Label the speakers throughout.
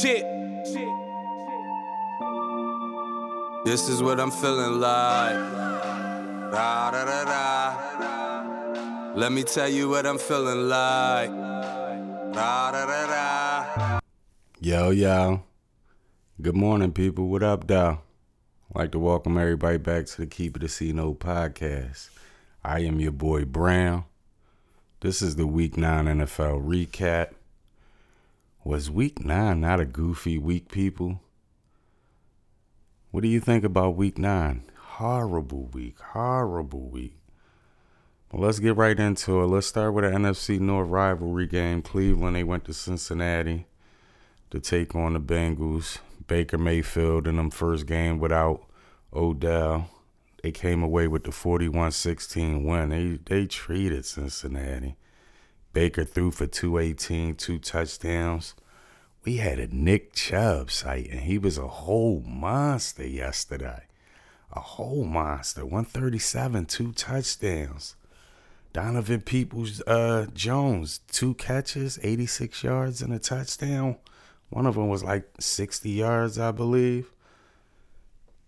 Speaker 1: Shit. This is what I'm feeling like. Da da da da. Let me tell you what I'm feeling like. Da da da da.
Speaker 2: Yo, yo. Good morning, people. What up? I'd like to welcome everybody back to the Keep It a Note podcast. I am your boy Brown. This is the Week 9 NFL recap. Was Week 9 not a goofy week, people? What do you think about Week 9? Horrible week. Horrible week. Well, let's get right into it. Let's start with an NFC North rivalry game. Cleveland, they went to Cincinnati to take on the Bengals. Baker Mayfield in them first game without Odell. They came away with the 41-16 win. They they treated Cincinnati. Baker threw for 218, two touchdowns. We had a Nick Chubb site, and he was a whole monster yesterday. A whole monster. 137, two touchdowns. Donovan Peoples uh, Jones, two catches, 86 yards, and a touchdown. One of them was like 60 yards, I believe.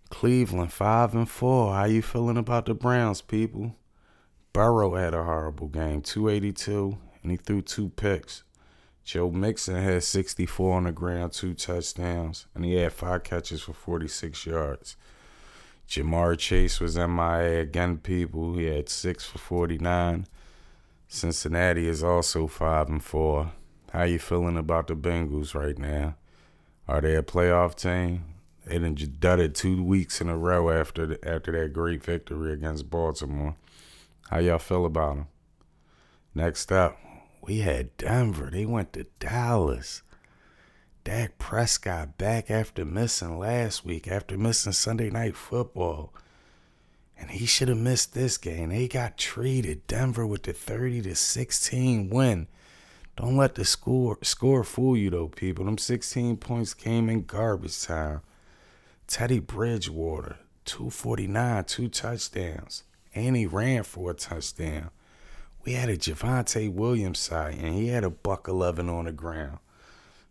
Speaker 2: Cleveland, five and four. How you feeling about the Browns, people? Burrow had a horrible game, 282, and he threw two picks. Joe Mixon had 64 on the ground, two touchdowns, and he had five catches for 46 yards. Ja'Marr Chase was MIA again, people. He had six for 49. Cincinnati is also five and four. How you feeling about the Bengals right now? Are they a playoff team? They done it two weeks in a row after the, after that great victory against Baltimore. How y'all feel about them? Next up, we had Denver. They went to Dallas. Dak Prescott back after missing last week, after missing Sunday night football. And he should have missed this game. They got treated. Denver with the 30 to 16 win. Don't let the score score fool you though, people. Them 16 points came in garbage time. Teddy Bridgewater, 249, two touchdowns. And he ran for a touchdown. We had a Javonte Williams side, and he had a buck 11 on the ground.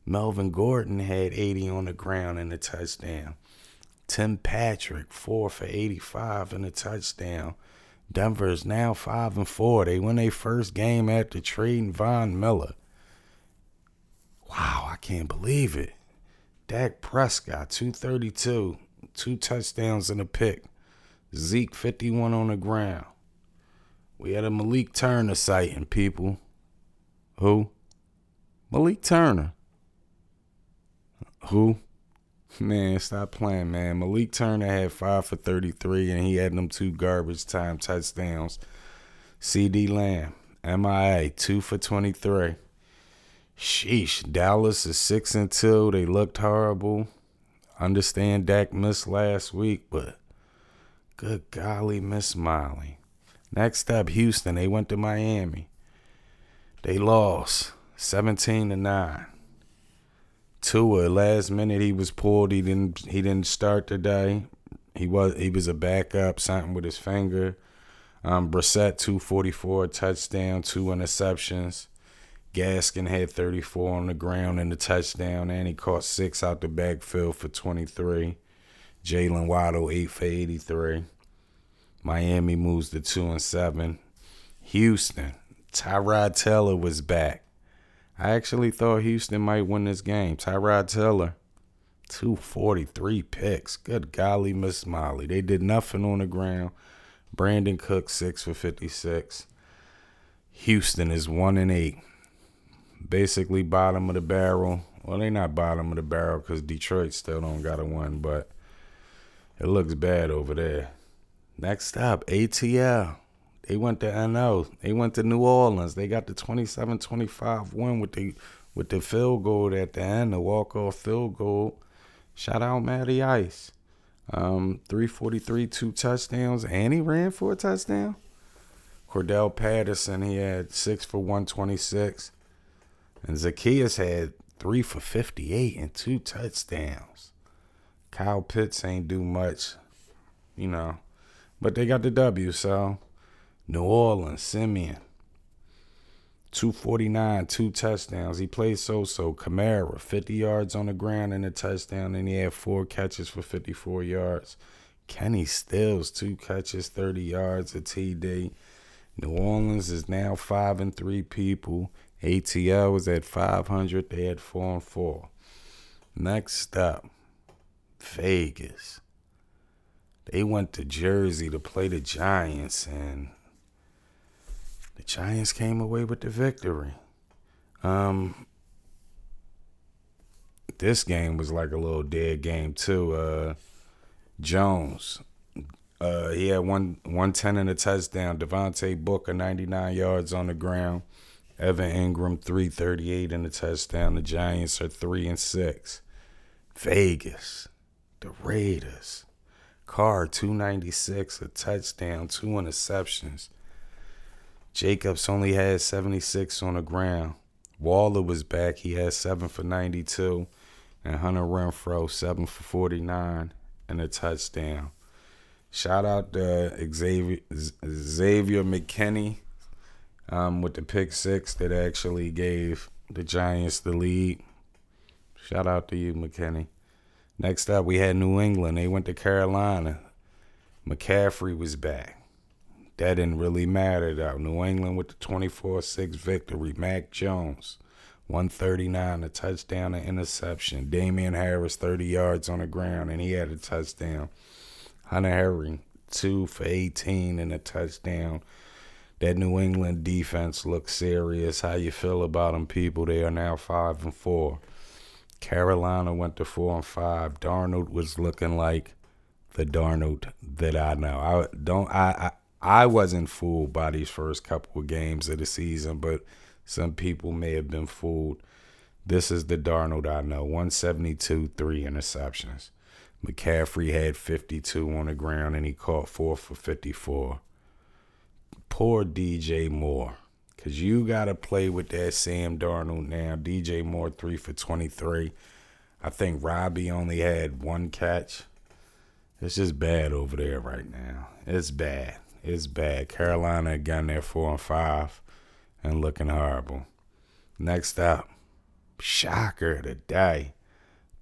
Speaker 2: Melvin Gordon had 80 on the ground and a touchdown. Tim Patrick, 4 for 85 and a touchdown. Denver is now 5 and 4. They win their first game after trading Von Miller. Wow, I can't believe it. Dak Prescott, 232, two touchdowns and a pick. Zeke, 51 on the ground. We had a Malik Turner sighting, people. Who? Malik Turner. Who? Man, stop playing, man. Malik Turner had five for 33, and he had them two garbage time touchdowns. CeeDee Lamb, MIA, two for 23. Sheesh, Dallas is six and two. They looked horrible. Understand Dak missed last week, but good golly, Miss Molly. Next up, Houston. They went to Miami. They lost 17 to 9. Tua, last minute he was pulled. He didn't he didn't start today. He was he was a backup, something with his finger. Um, Brissett 244, touchdown, two interceptions. Gaskin had 34 on the ground and a touchdown, and he caught six out the backfield for 23. Jaylen Waddle, 8 for 83. Miami moves to 2 and 7. Houston, Tyrod Taylor was back. I actually thought Houston might win this game. Tyrod Taylor, 243 picks. Good golly, Miss Molly. They did nothing on the ground. Brandin Cook, 6 for 56. Houston is 1 and 8 basically bottom of the barrel. Well, they're not bottom of the barrel because Detroit still don't got a win, but it looks bad over there. Next up, ATL. They went to NO. They went to New Orleans. They got the 27-25 win with the with the field goal at the end, the walk-off field goal. Shout out Matty Ice. Um, 343, two touchdowns, and he ran for a touchdown. Cordell Patterson, he had six for 126. And Zaccheaus had three for 58 and two touchdowns. Kyle Pitts ain't do much, you know. But they got the W, so New Orleans, Siemian. 249, two touchdowns. He played so so. Kamara, 50 yards on the ground and a touchdown, and he had four catches for 54 yards. Kenny Stills, two catches, 30 yards, a TD. New Orleans is now five and three people. ATL was at 500. They had four and four. Next up, Vegas. They went to Jersey to play the Giants, and the Giants came away with the victory. Um, this game was like a little dead game too. Uh, Jones, uh, he had one one ten and a touchdown. Devontae Booker ninety nine yards on the ground. Evan Engram three thirty eight and a touchdown. The Giants are three and six. Vegas, the Raiders, Carr two ninety six, a touchdown, two interceptions. Jacobs only had seventy six on the ground. Waller was back. He had seven for ninety two, and Hunter Renfrow seven for forty nine and a touchdown. Shout out to Xavier, Xavier McKinney um, with the pick six that actually gave the Giants the lead. Shout out to you, McKinney. Next up, we had New England. They went to Carolina. McCaffrey was back. That didn't really matter, though. New England with the 24 6 victory. Mac Jones, 139, a touchdown, an interception. Damien Harris, 30 yards on the ground, and he had a touchdown. Hunter Henry, two for 18 and a touchdown. That New England defense looks serious. How you feel about them, people? They are now five and four. Carolina went to four and five. Darnold was looking like the Darnold that I know. I don't. I, I I wasn't fooled by these first couple of games of the season, but some people may have been fooled. This is the Darnold I know. 172, three interceptions. McCaffrey had 52 on the ground and he caught four for 54. Poor DJ Moore. Because you got to play with that Sam Darnold now. DJ Moore, three for 23. I think Robbie only had one catch. It's just bad over there right now. It's bad. It's bad. Carolina got there four and five and looking horrible. Next up, shocker today.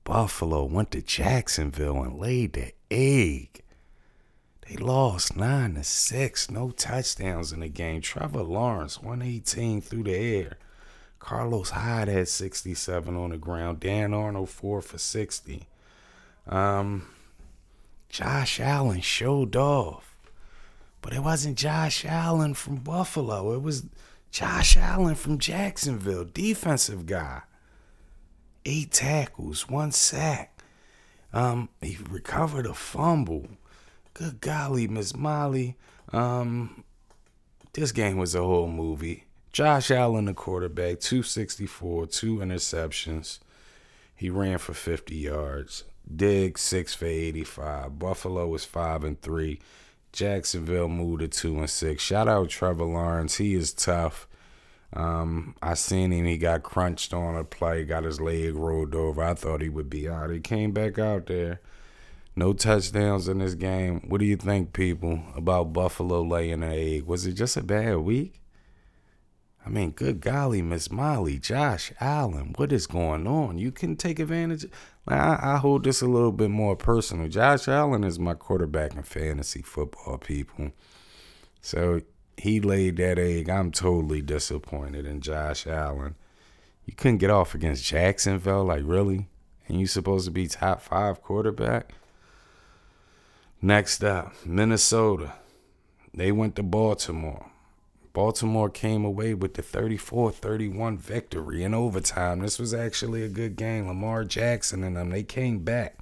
Speaker 2: Buffalo went to Jacksonville and laid the egg. They lost nine to six, no touchdowns in the game. Trevor Lawrence, 118 through the air. Carlos Hyde had 67 on the ground. Dan Arnold, four for 60. Um, Josh Allen showed off. But it wasn't Josh Allen from Buffalo. It was Josh Allen from Jacksonville, defensive guy eight tackles, one sack. Um, he recovered a fumble. Good golly, Miss Molly. Um, this game was a whole movie. Josh Allen, the quarterback, 264, two interceptions. He ran for 50 yards. Diggs, six for 85. Buffalo was five and three. Jacksonville moved to two and six. Shout out Trevor Lawrence. He is tough. Um, I seen him. He got crunched on a play, got his leg rolled over. I thought he would be out. He came back out there. No touchdowns in this game. What do you think, people, about Buffalo laying an egg? Was it just a bad week? I mean, good golly, Miss Molly, Josh Allen, what is going on? You can take advantage. I, I hold this a little bit more personal. Josh Allen is my quarterback in fantasy football, people. So he laid that egg. I'm totally disappointed in Josh Allen. You couldn't get off against Jacksonville, like really? And you supposed to be top five quarterback? Next up, Minnesota. They went to Baltimore. Baltimore came away with the 34 31 victory in overtime. This was actually a good game. Lamar Jackson and them, they came back.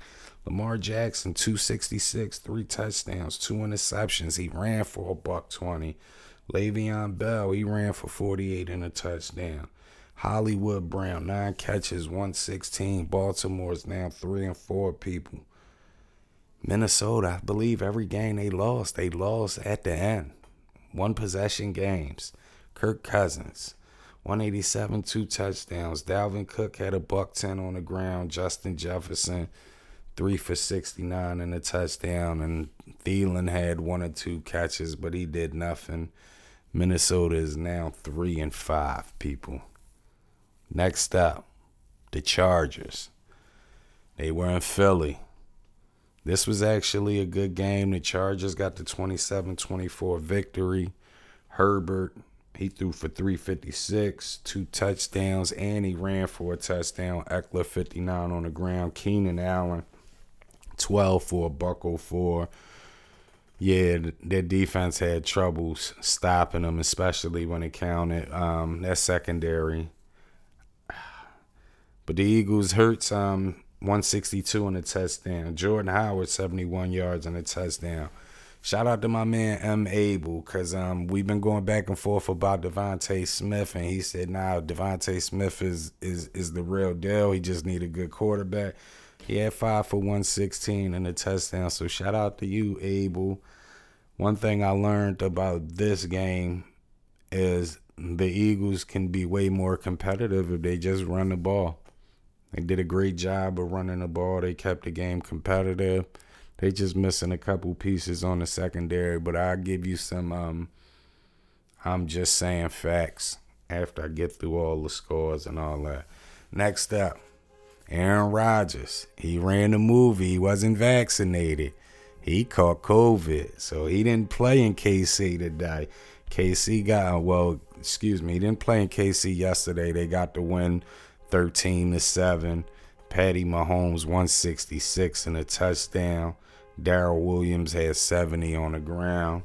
Speaker 2: Lamar Jackson, 266, three touchdowns, two interceptions. He ran for a buck 20. Le'Veon Bell, he ran for 48 and a touchdown. Hollywood Brown, nine catches, 116. Baltimore's now three and four people. Minnesota, I believe every game they lost, they lost at the end. One possession games. Kirk Cousins, 187, two touchdowns. Dalvin Cook had a buck 10 on the ground. Justin Jefferson, three for 69 and a touchdown. And Thielen had one or two catches, but he did nothing. Minnesota is now three and five, people. Next up, the Chargers. They were in Philly. This was actually a good game. The Chargers got the 27 24 victory. Herbert, he threw for 356, two touchdowns, and he ran for a touchdown. Ekeler, 59 on the ground. Keenan Allen, 12 for a buckle for. Yeah, their defense had troubles stopping them, especially when it counted. Um, that secondary. But the Eagles Hurts um 162 on a touchdown. Jordan Howard 71 yards on a touchdown. Shout out to my man M. Abel, cause um we've been going back and forth about DeVonta Smith, and he said, "Nah, DeVonta Smith is is is the real deal. He just need a good quarterback." He had five for 116 and a touchdown. So shout out to you, Abel. One thing I learned about this game is the Eagles can be way more competitive if they just run the ball. They did a great job of running the ball. They kept the game competitive. They just missing a couple pieces on the secondary, but I'll give you some um I'm just saying facts after I get through all the scores and all that. Next up, Aaron Rodgers. He ran the movie. He wasn't vaccinated. He caught COVID, so he didn't play in KC today. KC got well, excuse me, he didn't play in KC yesterday. They got the win 13 to 7. Patty Mahomes 166 and a touchdown. Darrel Williams had 70 on the ground.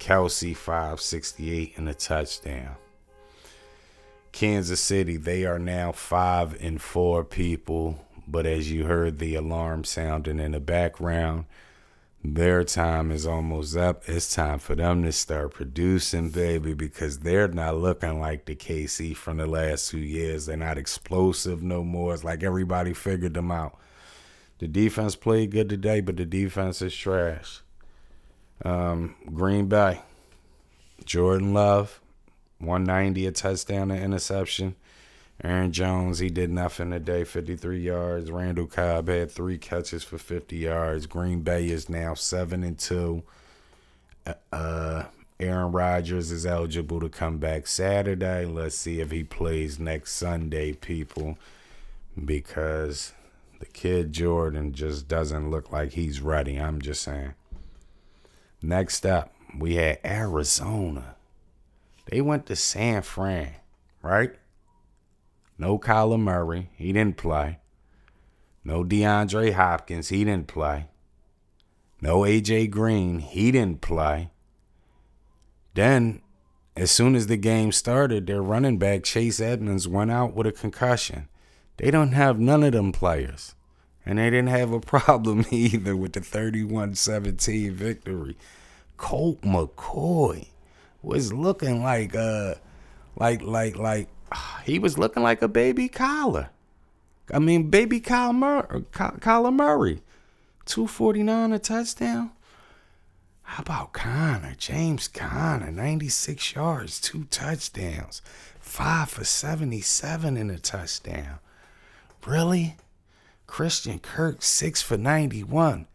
Speaker 2: Kelce 568 and a touchdown. Kansas City, they are now five and four people. But as you heard the alarm sounding in the background, their time is almost up. It's time for them to start producing, baby, because they're not looking like the KC from the last two years. They're not explosive no more. It's like everybody figured them out. The defense played good today, but the defense is trash. Um, Green Bay, Jordan Love, 190, a touchdown, an interception. Aaron Jones, he did nothing today, 53 yards. Randall Cobb had three catches for 50 yards. Green Bay is now 7 and 2. Uh, Aaron Rodgers is eligible to come back Saturday. Let's see if he plays next Sunday, people, because the kid Jordan just doesn't look like he's ready. I'm just saying. Next up, we had Arizona. They went to San Fran, right? No Kyler Murray. He didn't play. No DeAndre Hopkins. He didn't play. No AJ Green. He didn't play. Then, as soon as the game started, their running back, Chase Edmonds, went out with a concussion. They don't have none of them players. And they didn't have a problem either with the 31 17 victory. Colt McCoy was looking like, uh, like, like, like, he was looking like a baby Kyler. I mean, baby Kyle Kyler Murray. 249 a touchdown. How about Conner? James Conner, 96 yards, two touchdowns, five for 77 in a touchdown. Really? Christian Kirk, six for 91.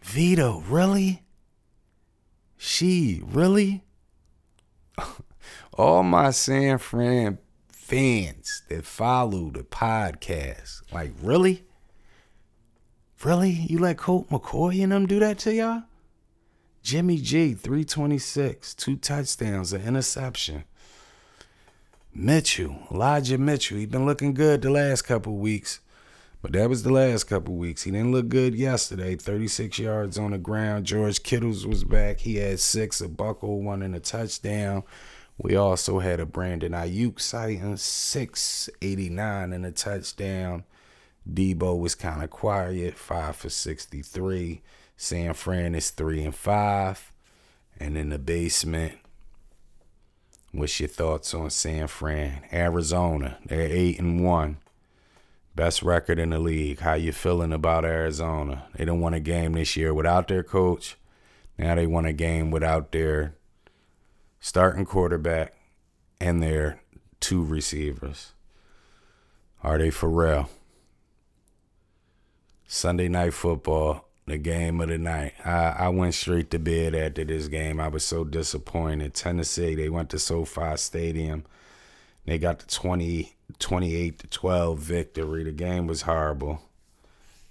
Speaker 2: Vito, really? She, really? All my San Fran fans that follow the podcast. Like, really? Really? You let Colt McCoy and them do that to y'all? Jimmy G, 326, two touchdowns, an interception. Mitchell, Elijah Mitchell, he been looking good the last couple weeks. But that was the last couple weeks. He didn't look good yesterday. 36 yards on the ground. George Kittles was back. He had six, a buckle, one and a touchdown. We also had a Brandon Aiyuk sighting, 689 and a touchdown. Deebo was kind of quiet, 5 for 63. San Fran is 3 and 5. And in the basement, what's your thoughts on San Fran? Arizona, they're 8 and 1. Best record in the league. How you feeling about Arizona? They don't won a game this year without their coach. Now they won a game without their starting quarterback, and their two receivers. Are they for real? Sunday night football. the game of the night. I, I went straight to bed after this game. I was so disappointed. Tennessee, they went to SoFi Stadium. They got the 20, 28 to 12 victory. The game was horrible.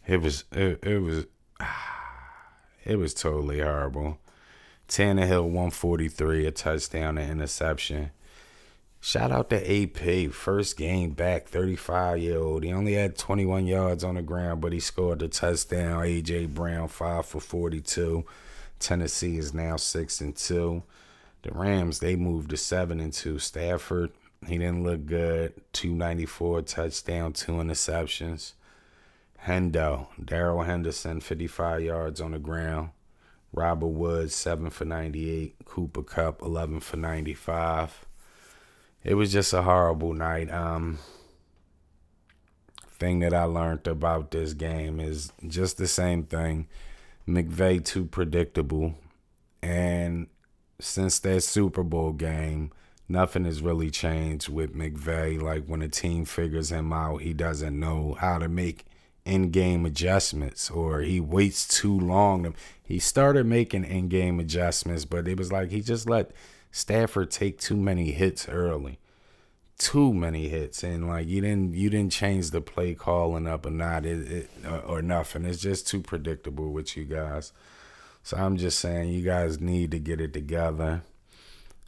Speaker 2: It was it, it was it was totally horrible. Tannehill 143, a touchdown, an interception. Shout out to AP, first game back, 35 year old. He only had 21 yards on the ground, but he scored the touchdown. AJ Brown five for 42. Tennessee is now six and two. The Rams they moved to seven and two. Stafford he didn't look good. 294 touchdown, two interceptions. Hendo, Darrell Henderson, 55 yards on the ground. Robert Woods, 7 for 98. Cooper Kupp, 11 for 95 it was just a horrible night. Um, thing that I learned about this game is just the same thing. McVay too predictable, and since that Super Bowl game, nothing has really changed with McVay. Like when a team figures him out, he doesn't know how to make in-game adjustments, or he waits too long. He started making in-game adjustments, but it was like he just let Stafford take too many hits early. Too many hits and like you didn't you didn't change the play calling up or not it, it or nothing. It's just too predictable with you guys. So I'm just saying you guys need to get it together.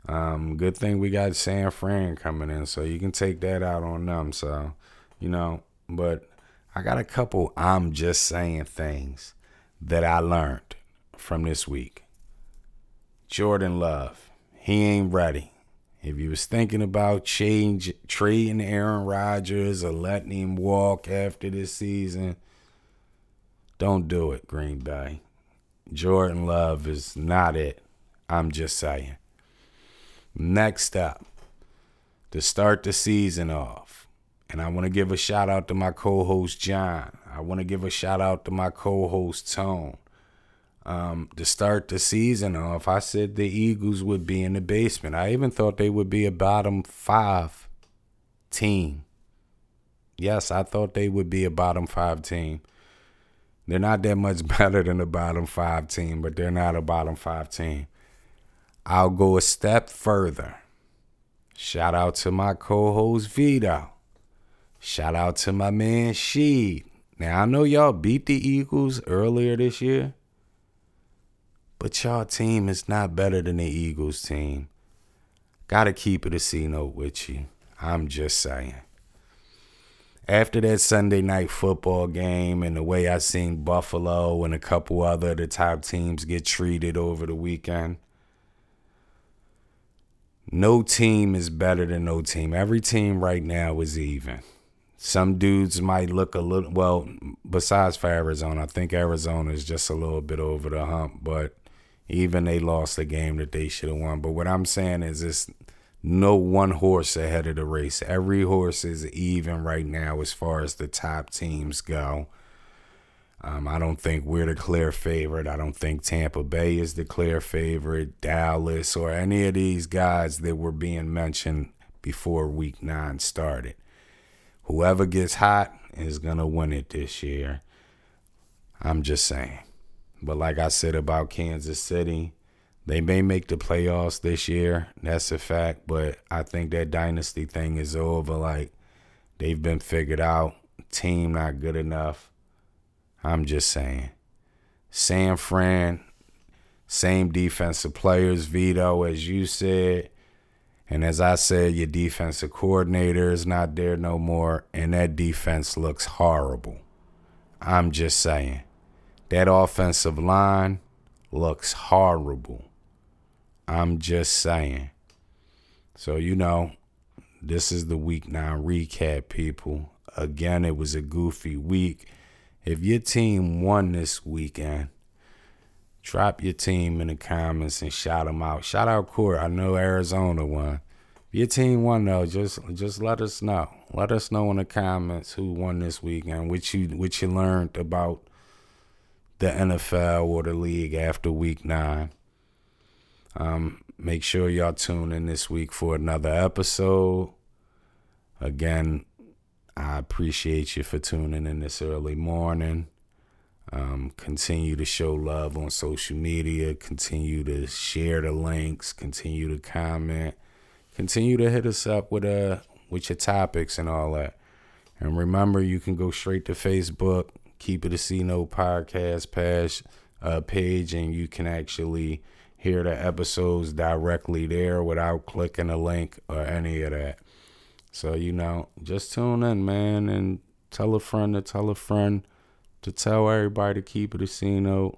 Speaker 2: Um, good thing we got San Fran coming in, so you can take that out on them. So, you know, but I got a couple I'm just saying things that I learned from this week. Jordan Love he ain't ready. If you was thinking about change trading Aaron Rodgers or letting him walk after this season, don't do it, Green Bay. Jordan Love is not it. I'm just saying. Next up, to start the season off, and I want to give a shout out to my co-host John. I want to give a shout out to my co-host Tone um, to start the season off, I said the Eagles would be in the basement. I even thought they would be a bottom five team. Yes, I thought they would be a bottom five team. They're not that much better than a bottom five team, but they're not a bottom five team. I'll go a step further. Shout out to my co host Vito. Shout out to my man Sheed. Now, I know y'all beat the Eagles earlier this year, but y'all team is not better than the Eagles team. Gotta keep it a C note with you. I'm just saying. After that Sunday night football game and the way I seen Buffalo and a couple other of the top teams get treated over the weekend, no team is better than no team. Every team right now is even. Some dudes might look a little well, besides for Arizona, I think Arizona is just a little bit over the hump, but even they lost a game that they should have won. But what I'm saying is it's no one horse ahead of the race. Every horse is even right now as far as the top teams go. Um, I don't think we're the clear favorite. I don't think Tampa Bay is the clear favorite, Dallas, or any of these guys that were being mentioned before week nine started. Whoever gets hot is going to win it this year. I'm just saying. But like I said about Kansas City, they may make the playoffs this year. That's a fact. But I think that dynasty thing is over. Like they've been figured out. Team not good enough. I'm just saying. San Fran, same defensive players, Vito, as you said. And as I said, your defensive coordinator is not there no more. And that defense looks horrible. I'm just saying. That offensive line looks horrible. I'm just saying. So, you know, this is the week nine recap, people. Again, it was a goofy week. If your team won this weekend, drop your team in the comments and shout them out. Shout out Court. I know Arizona won. If your team won though, just just let us know. Let us know in the comments who won this weekend, what you what you learned about the NFL or the league after week nine. Um, make sure y'all tune in this week for another episode. Again, I appreciate you for tuning in this early morning. Um, continue to show love on social media. Continue to share the links. Continue to comment. Continue to hit us up with uh with your topics and all that. And remember, you can go straight to Facebook, keep it a C Note podcast page, uh, page, and you can actually hear the episodes directly there without clicking a link or any of that. So you know, just tune in, man, and tell a friend to tell a friend to tell everybody to keep it a C Note.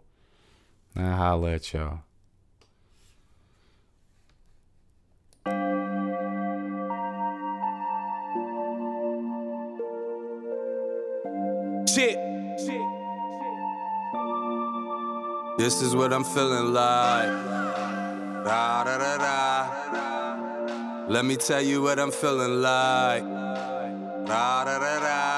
Speaker 2: Now holla at y'all.
Speaker 1: Shit. This is what I'm feeling like. Da da da da. Let me tell you what I'm feeling like. Da da da da.